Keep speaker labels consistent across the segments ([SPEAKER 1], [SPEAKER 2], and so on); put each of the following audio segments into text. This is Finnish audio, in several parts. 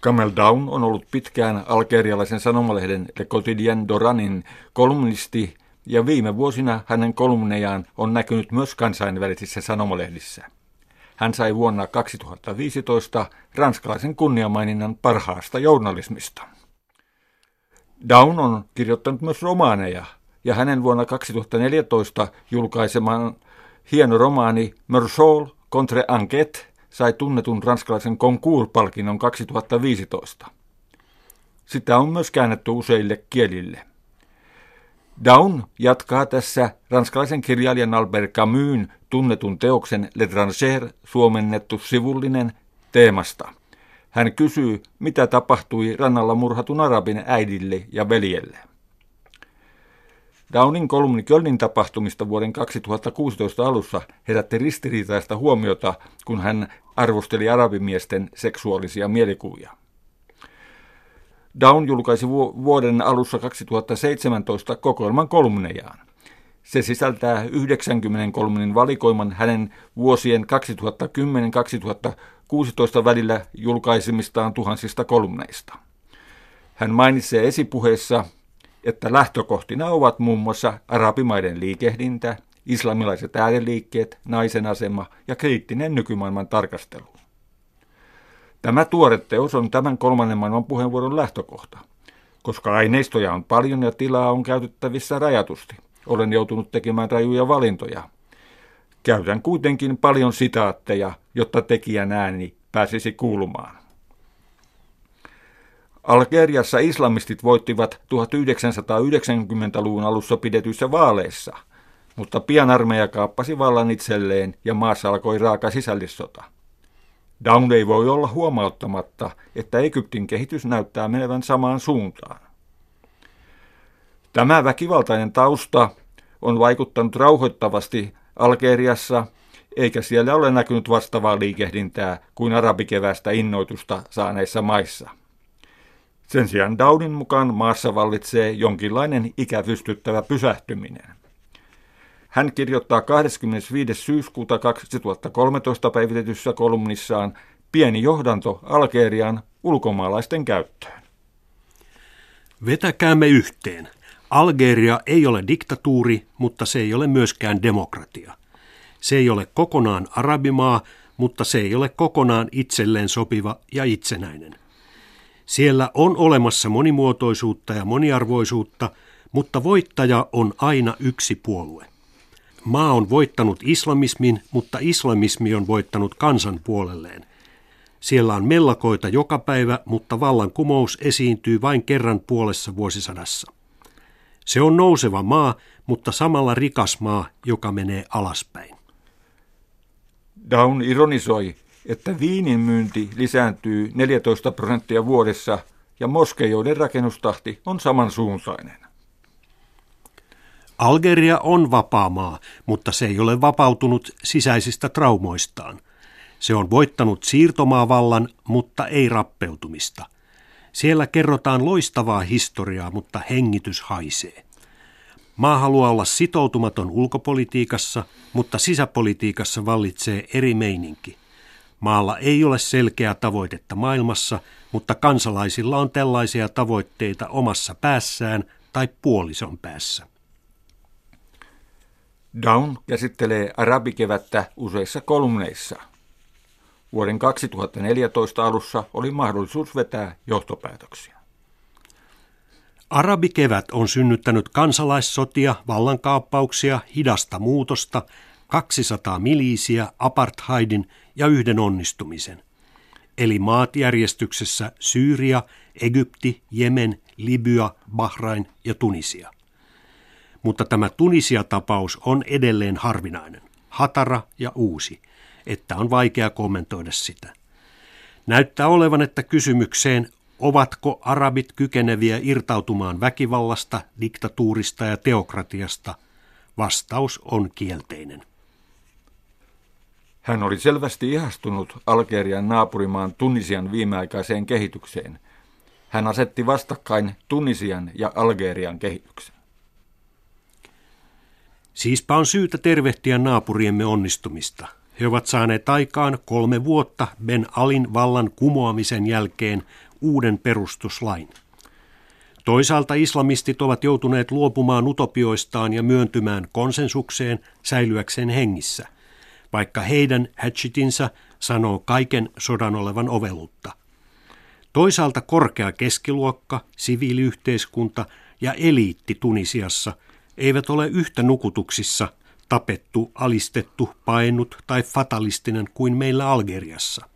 [SPEAKER 1] Kamel Down on ollut pitkään algerialaisen sanomalehden Le Quotidien Doranin kolumnisti ja viime vuosina hänen kolumnejaan on näkynyt myös kansainvälisissä sanomalehdissä. Hän sai vuonna 2015 ranskalaisen kunniamaininnan parhaasta journalismista. Down on kirjoittanut myös romaaneja, ja hänen vuonna 2014 julkaisemaan hieno romaani Mersol contre Enquête sai tunnetun ranskalaisen Concours-palkinnon 2015. Sitä on myös käännetty useille kielille. Down jatkaa tässä ranskalaisen kirjailijan Albert Camusin tunnetun teoksen L'étranger suomennettu sivullinen teemasta. Hän kysyy, mitä tapahtui rannalla murhatun arabin äidille ja veljelle. Downin kolumni Kölnin tapahtumista vuoden 2016 alussa herätti ristiriitaista huomiota, kun hän arvosteli arabimiesten seksuaalisia mielikuvia. Down julkaisi vuoden alussa 2017 kokoelman kolumnejaan. Se sisältää 90 kolumnin valikoiman hänen vuosien 2010-2016 välillä julkaisemistaan tuhansista kolumneista. Hän mainitsee esipuheessa, että lähtökohtina ovat muun muassa arabimaiden liikehdintä, islamilaiset ääriliikkeet, naisen asema ja kriittinen nykymaailman tarkastelu. Tämä tuore teos on tämän kolmannen maailman puheenvuoron lähtökohta. Koska aineistoja on paljon ja tilaa on käytettävissä rajatusti, olen joutunut tekemään rajuja valintoja. Käytän kuitenkin paljon sitaatteja, jotta tekijän ääni pääsisi kuulumaan. Algeriassa islamistit voittivat 1990-luvun alussa pidetyissä vaaleissa, mutta pian armeija kaappasi vallan itselleen ja maassa alkoi raaka sisällissota. Down ei voi olla huomauttamatta, että Egyptin kehitys näyttää menevän samaan suuntaan. Tämä väkivaltainen tausta on vaikuttanut rauhoittavasti Algeriassa, eikä siellä ole näkynyt vastaavaa liikehdintää kuin arabikevästä innoitusta saaneissa maissa. Sen sijaan Downin mukaan maassa vallitsee jonkinlainen ikävystyttävä pysähtyminen. Hän kirjoittaa 25. syyskuuta 2013 päivitetyssä kolumnissaan pieni johdanto Algerian ulkomaalaisten käyttöön.
[SPEAKER 2] Vetäkäämme yhteen. Algeria ei ole diktatuuri, mutta se ei ole myöskään demokratia. Se ei ole kokonaan arabimaa, mutta se ei ole kokonaan itselleen sopiva ja itsenäinen. Siellä on olemassa monimuotoisuutta ja moniarvoisuutta, mutta voittaja on aina yksi puolue. Maa on voittanut islamismin, mutta islamismi on voittanut kansan puolelleen. Siellä on mellakoita joka päivä, mutta vallankumous esiintyy vain kerran puolessa vuosisadassa. Se on nouseva maa, mutta samalla rikas maa, joka menee alaspäin.
[SPEAKER 1] Down ironisoi, että viinin myynti lisääntyy 14 prosenttia vuodessa ja moskeijoiden rakennustahti on samansuuntainen.
[SPEAKER 2] Algeria on vapaa maa, mutta se ei ole vapautunut sisäisistä traumoistaan. Se on voittanut siirtomaavallan, mutta ei rappeutumista. Siellä kerrotaan loistavaa historiaa, mutta hengitys haisee. Maa haluaa olla sitoutumaton ulkopolitiikassa, mutta sisäpolitiikassa vallitsee eri meininki. Maalla ei ole selkeää tavoitetta maailmassa, mutta kansalaisilla on tällaisia tavoitteita omassa päässään tai puolison päässä.
[SPEAKER 1] Down käsittelee arabikevättä useissa kolumneissa. Vuoden 2014 alussa oli mahdollisuus vetää johtopäätöksiä.
[SPEAKER 2] Arabikevät on synnyttänyt kansalaissotia, vallankaappauksia, hidasta muutosta, 200 miliisiä, apartheidin ja yhden onnistumisen. Eli maat järjestyksessä Syyria, Egypti, Jemen, Libya, Bahrain ja Tunisia. Mutta tämä Tunisia-tapaus on edelleen harvinainen, hatara ja uusi, että on vaikea kommentoida sitä. Näyttää olevan, että kysymykseen ovatko arabit kykeneviä irtautumaan väkivallasta, diktatuurista ja teokratiasta, vastaus on kielteinen.
[SPEAKER 1] Hän oli selvästi ihastunut Algerian naapurimaan Tunisian viimeaikaiseen kehitykseen. Hän asetti vastakkain Tunisian ja Algerian kehityksen.
[SPEAKER 2] Siispä on syytä tervehtiä naapuriemme onnistumista. He ovat saaneet aikaan kolme vuotta Ben Alin vallan kumoamisen jälkeen uuden perustuslain. Toisaalta islamistit ovat joutuneet luopumaan utopioistaan ja myöntymään konsensukseen säilyäkseen hengissä, vaikka heidän hatchetinsa sanoo kaiken sodan olevan ovelutta. Toisaalta korkea keskiluokka, siviiliyhteiskunta ja eliitti Tunisiassa eivät ole yhtä nukutuksissa tapettu, alistettu, painut tai fatalistinen kuin meillä Algeriassa.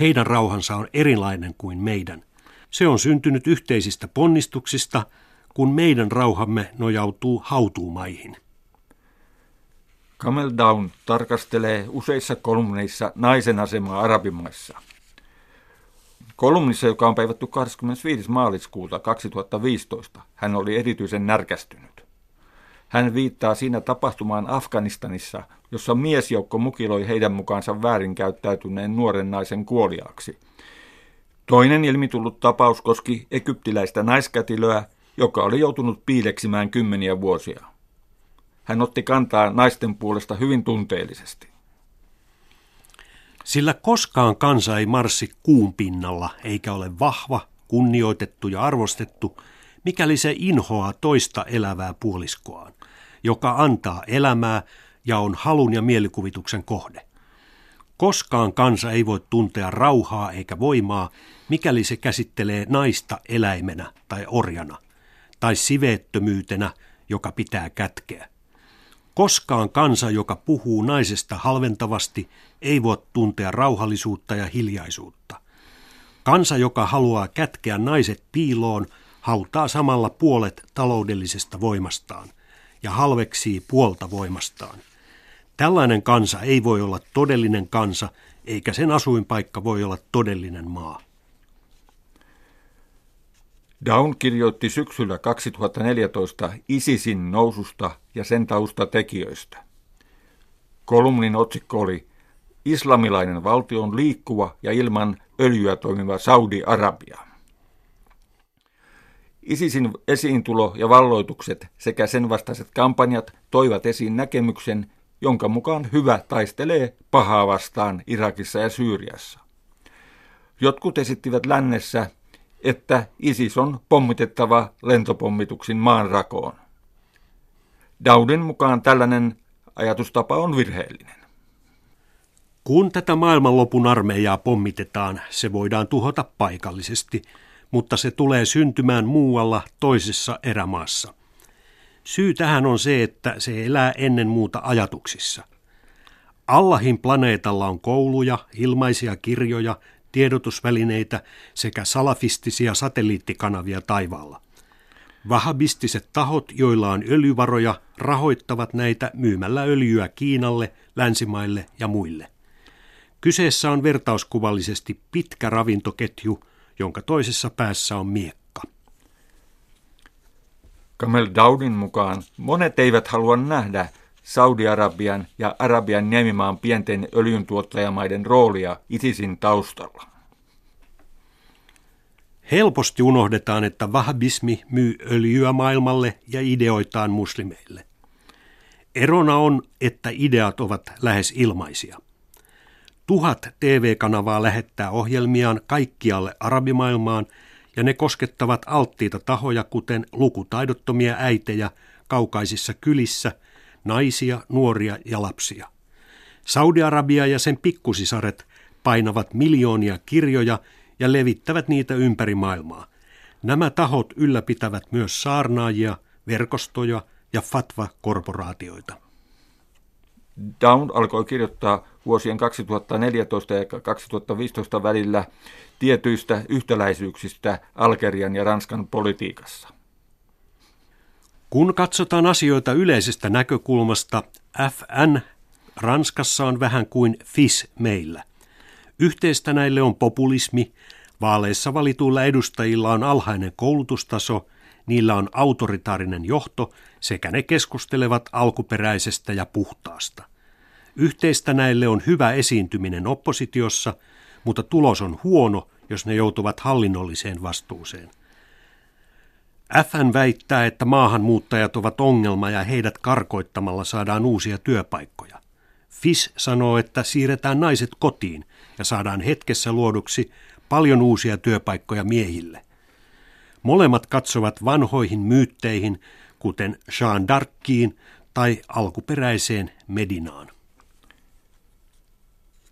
[SPEAKER 2] Heidän rauhansa on erilainen kuin meidän. Se on syntynyt yhteisistä ponnistuksista, kun meidän rauhamme nojautuu hautuumaihin.
[SPEAKER 1] Camel Down tarkastelee useissa kolumneissa naisen asemaa arabimaissa. Kolumnissa, joka on päivätty 25. maaliskuuta 2015, hän oli erityisen närkästynyt. Hän viittaa siinä tapahtumaan Afganistanissa, jossa miesjoukko mukiloi heidän mukaansa väärinkäyttäytyneen nuoren naisen kuoliaaksi. Toinen ilmitullut tapaus koski egyptiläistä naiskätilöä, joka oli joutunut piileksimään kymmeniä vuosia. Hän otti kantaa naisten puolesta hyvin tunteellisesti.
[SPEAKER 2] Sillä koskaan kansa ei marssi kuun pinnalla, eikä ole vahva, kunnioitettu ja arvostettu, mikäli se inhoaa toista elävää puoliskoaan, joka antaa elämää ja on halun ja mielikuvituksen kohde. Koskaan kansa ei voi tuntea rauhaa eikä voimaa, mikäli se käsittelee naista eläimenä tai orjana, tai siveettömyytenä, joka pitää kätkeä. Koskaan kansa, joka puhuu naisesta halventavasti, ei voi tuntea rauhallisuutta ja hiljaisuutta. Kansa, joka haluaa kätkeä naiset piiloon, hautaa samalla puolet taloudellisesta voimastaan ja halveksii puolta voimastaan. Tällainen kansa ei voi olla todellinen kansa, eikä sen asuinpaikka voi olla todellinen maa.
[SPEAKER 1] Down kirjoitti syksyllä 2014 ISISin noususta ja sen taustatekijöistä. Kolumnin otsikko oli Islamilainen valtio on liikkuva ja ilman öljyä toimiva Saudi-Arabia. ISISin esiintulo ja valloitukset sekä sen vastaiset kampanjat toivat esiin näkemyksen, jonka mukaan hyvä taistelee pahaa vastaan Irakissa ja Syyriassa. Jotkut esittivät lännessä, että ISIS on pommitettava lentopommituksin maan rakoon. Daudin mukaan tällainen ajatustapa on virheellinen.
[SPEAKER 2] Kun tätä maailmanlopun armeijaa pommitetaan, se voidaan tuhota paikallisesti, mutta se tulee syntymään muualla toisessa erämaassa. Syy tähän on se, että se elää ennen muuta ajatuksissa. Allahin planeetalla on kouluja, ilmaisia kirjoja, tiedotusvälineitä sekä salafistisia satelliittikanavia taivaalla. Vahabistiset tahot, joilla on öljyvaroja, rahoittavat näitä myymällä öljyä Kiinalle, länsimaille ja muille. Kyseessä on vertauskuvallisesti pitkä ravintoketju, jonka toisessa päässä on miekka.
[SPEAKER 1] Kamel Daudin mukaan monet eivät halua nähdä Saudi-Arabian ja Arabian niemimaan pienten öljyntuottajamaiden roolia ISISin taustalla.
[SPEAKER 2] Helposti unohdetaan, että vahbismi myy öljyä maailmalle ja ideoitaan muslimeille. Erona on, että ideat ovat lähes ilmaisia. Tuhat TV-kanavaa lähettää ohjelmiaan kaikkialle arabimaailmaan ja ne koskettavat alttiita tahoja, kuten lukutaidottomia äitejä kaukaisissa kylissä, naisia, nuoria ja lapsia. Saudi-Arabia ja sen pikkusisaret painavat miljoonia kirjoja ja levittävät niitä ympäri maailmaa. Nämä tahot ylläpitävät myös saarnaajia, verkostoja ja fatva-korporaatioita.
[SPEAKER 1] Down alkoi kirjoittaa vuosien 2014 ja 2015 välillä tietyistä yhtäläisyyksistä Algerian ja Ranskan politiikassa.
[SPEAKER 2] Kun katsotaan asioita yleisestä näkökulmasta, FN Ranskassa on vähän kuin FIS meillä. Yhteistä näille on populismi, vaaleissa valituilla edustajilla on alhainen koulutustaso, niillä on autoritaarinen johto sekä ne keskustelevat alkuperäisestä ja puhtaasta. Yhteistä näille on hyvä esiintyminen oppositiossa, mutta tulos on huono, jos ne joutuvat hallinnolliseen vastuuseen. FN väittää, että maahanmuuttajat ovat ongelma ja heidät karkoittamalla saadaan uusia työpaikkoja. FIS sanoo, että siirretään naiset kotiin ja saadaan hetkessä luoduksi paljon uusia työpaikkoja miehille. Molemmat katsovat vanhoihin myytteihin, kuten Jean d'Arciin tai alkuperäiseen Medinaan.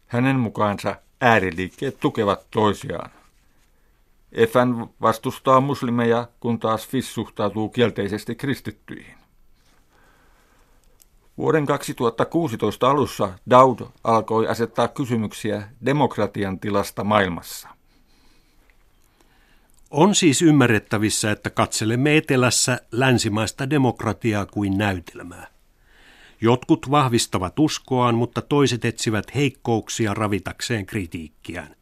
[SPEAKER 1] Hänen mukaansa ääriliikkeet tukevat toisiaan. FN vastustaa muslimeja, kun taas FIS suhtautuu kielteisesti kristittyihin. Vuoden 2016 alussa Daud alkoi asettaa kysymyksiä demokratian tilasta maailmassa.
[SPEAKER 2] On siis ymmärrettävissä, että katselemme etelässä länsimaista demokratiaa kuin näytelmää. Jotkut vahvistavat uskoaan, mutta toiset etsivät heikkouksia ravitakseen kritiikkiään.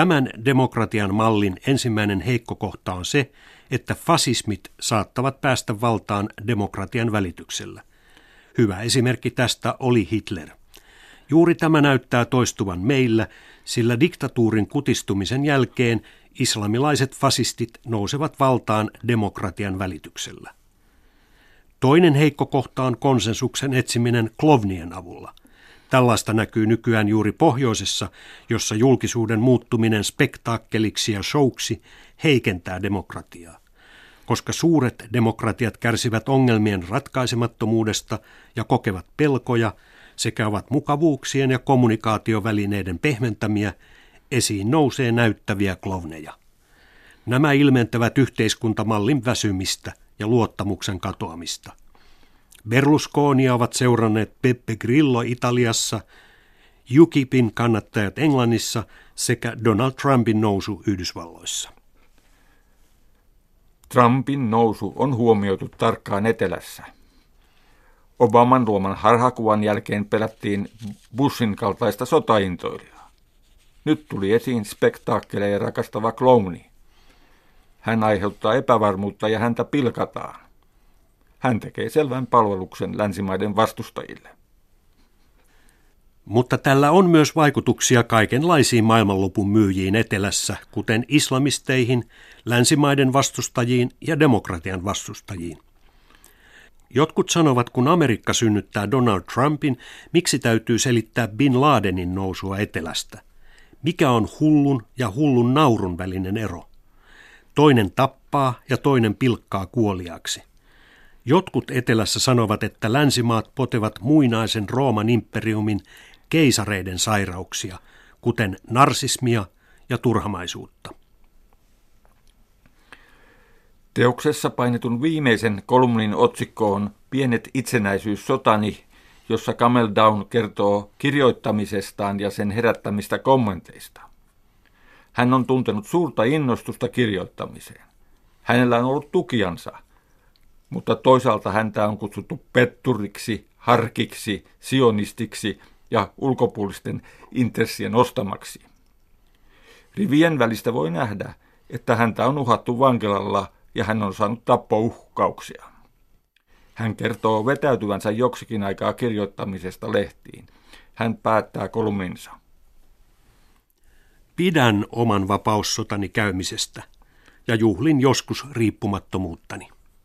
[SPEAKER 2] Tämän demokratian mallin ensimmäinen heikko kohta on se, että fasismit saattavat päästä valtaan demokratian välityksellä. Hyvä esimerkki tästä oli Hitler. Juuri tämä näyttää toistuvan meillä, sillä diktatuurin kutistumisen jälkeen islamilaiset fasistit nousevat valtaan demokratian välityksellä. Toinen heikko kohta on konsensuksen etsiminen klovnien avulla. Tällaista näkyy nykyään juuri pohjoisessa, jossa julkisuuden muuttuminen spektaakkeliksi ja showksi heikentää demokratiaa. Koska suuret demokratiat kärsivät ongelmien ratkaisemattomuudesta ja kokevat pelkoja sekä ovat mukavuuksien ja kommunikaatiovälineiden pehmentämiä, esiin nousee näyttäviä klovneja. Nämä ilmentävät yhteiskuntamallin väsymistä ja luottamuksen katoamista. Berlusconia ovat seuranneet Peppe Grillo Italiassa, UKIPin kannattajat Englannissa sekä Donald Trumpin nousu Yhdysvalloissa.
[SPEAKER 1] Trumpin nousu on huomioitu tarkkaan etelässä. Obaman luoman harhakuvan jälkeen pelättiin Bushin kaltaista sotaintoilijaa. Nyt tuli esiin spektaakkeleja rakastava klouni. Hän aiheuttaa epävarmuutta ja häntä pilkataan. Hän tekee selvän palveluksen länsimaiden vastustajille.
[SPEAKER 2] Mutta tällä on myös vaikutuksia kaikenlaisiin maailmanlopun myyjiin etelässä, kuten islamisteihin, länsimaiden vastustajiin ja demokratian vastustajiin. Jotkut sanovat, kun Amerikka synnyttää Donald Trumpin, miksi täytyy selittää Bin Ladenin nousua etelästä. Mikä on hullun ja hullun naurun välinen ero? Toinen tappaa ja toinen pilkkaa kuoliaksi. Jotkut etelässä sanovat, että länsimaat potevat muinaisen Rooman imperiumin keisareiden sairauksia, kuten narsismia ja turhamaisuutta.
[SPEAKER 1] Teoksessa painetun viimeisen kolumnin otsikko on Pienet itsenäisyyssotani, jossa Camel Down kertoo kirjoittamisestaan ja sen herättämistä kommenteista. Hän on tuntenut suurta innostusta kirjoittamiseen. Hänellä on ollut tukiansa, mutta toisaalta häntä on kutsuttu petturiksi, harkiksi, sionistiksi ja ulkopuolisten intressien ostamaksi. Rivien välistä voi nähdä, että häntä on uhattu vankilalla ja hän on saanut tappouhkauksia. Hän kertoo vetäytyvänsä joksikin aikaa kirjoittamisesta lehtiin. Hän päättää kolminsa.
[SPEAKER 2] Pidän oman vapaussotani käymisestä ja juhlin joskus riippumattomuuttani.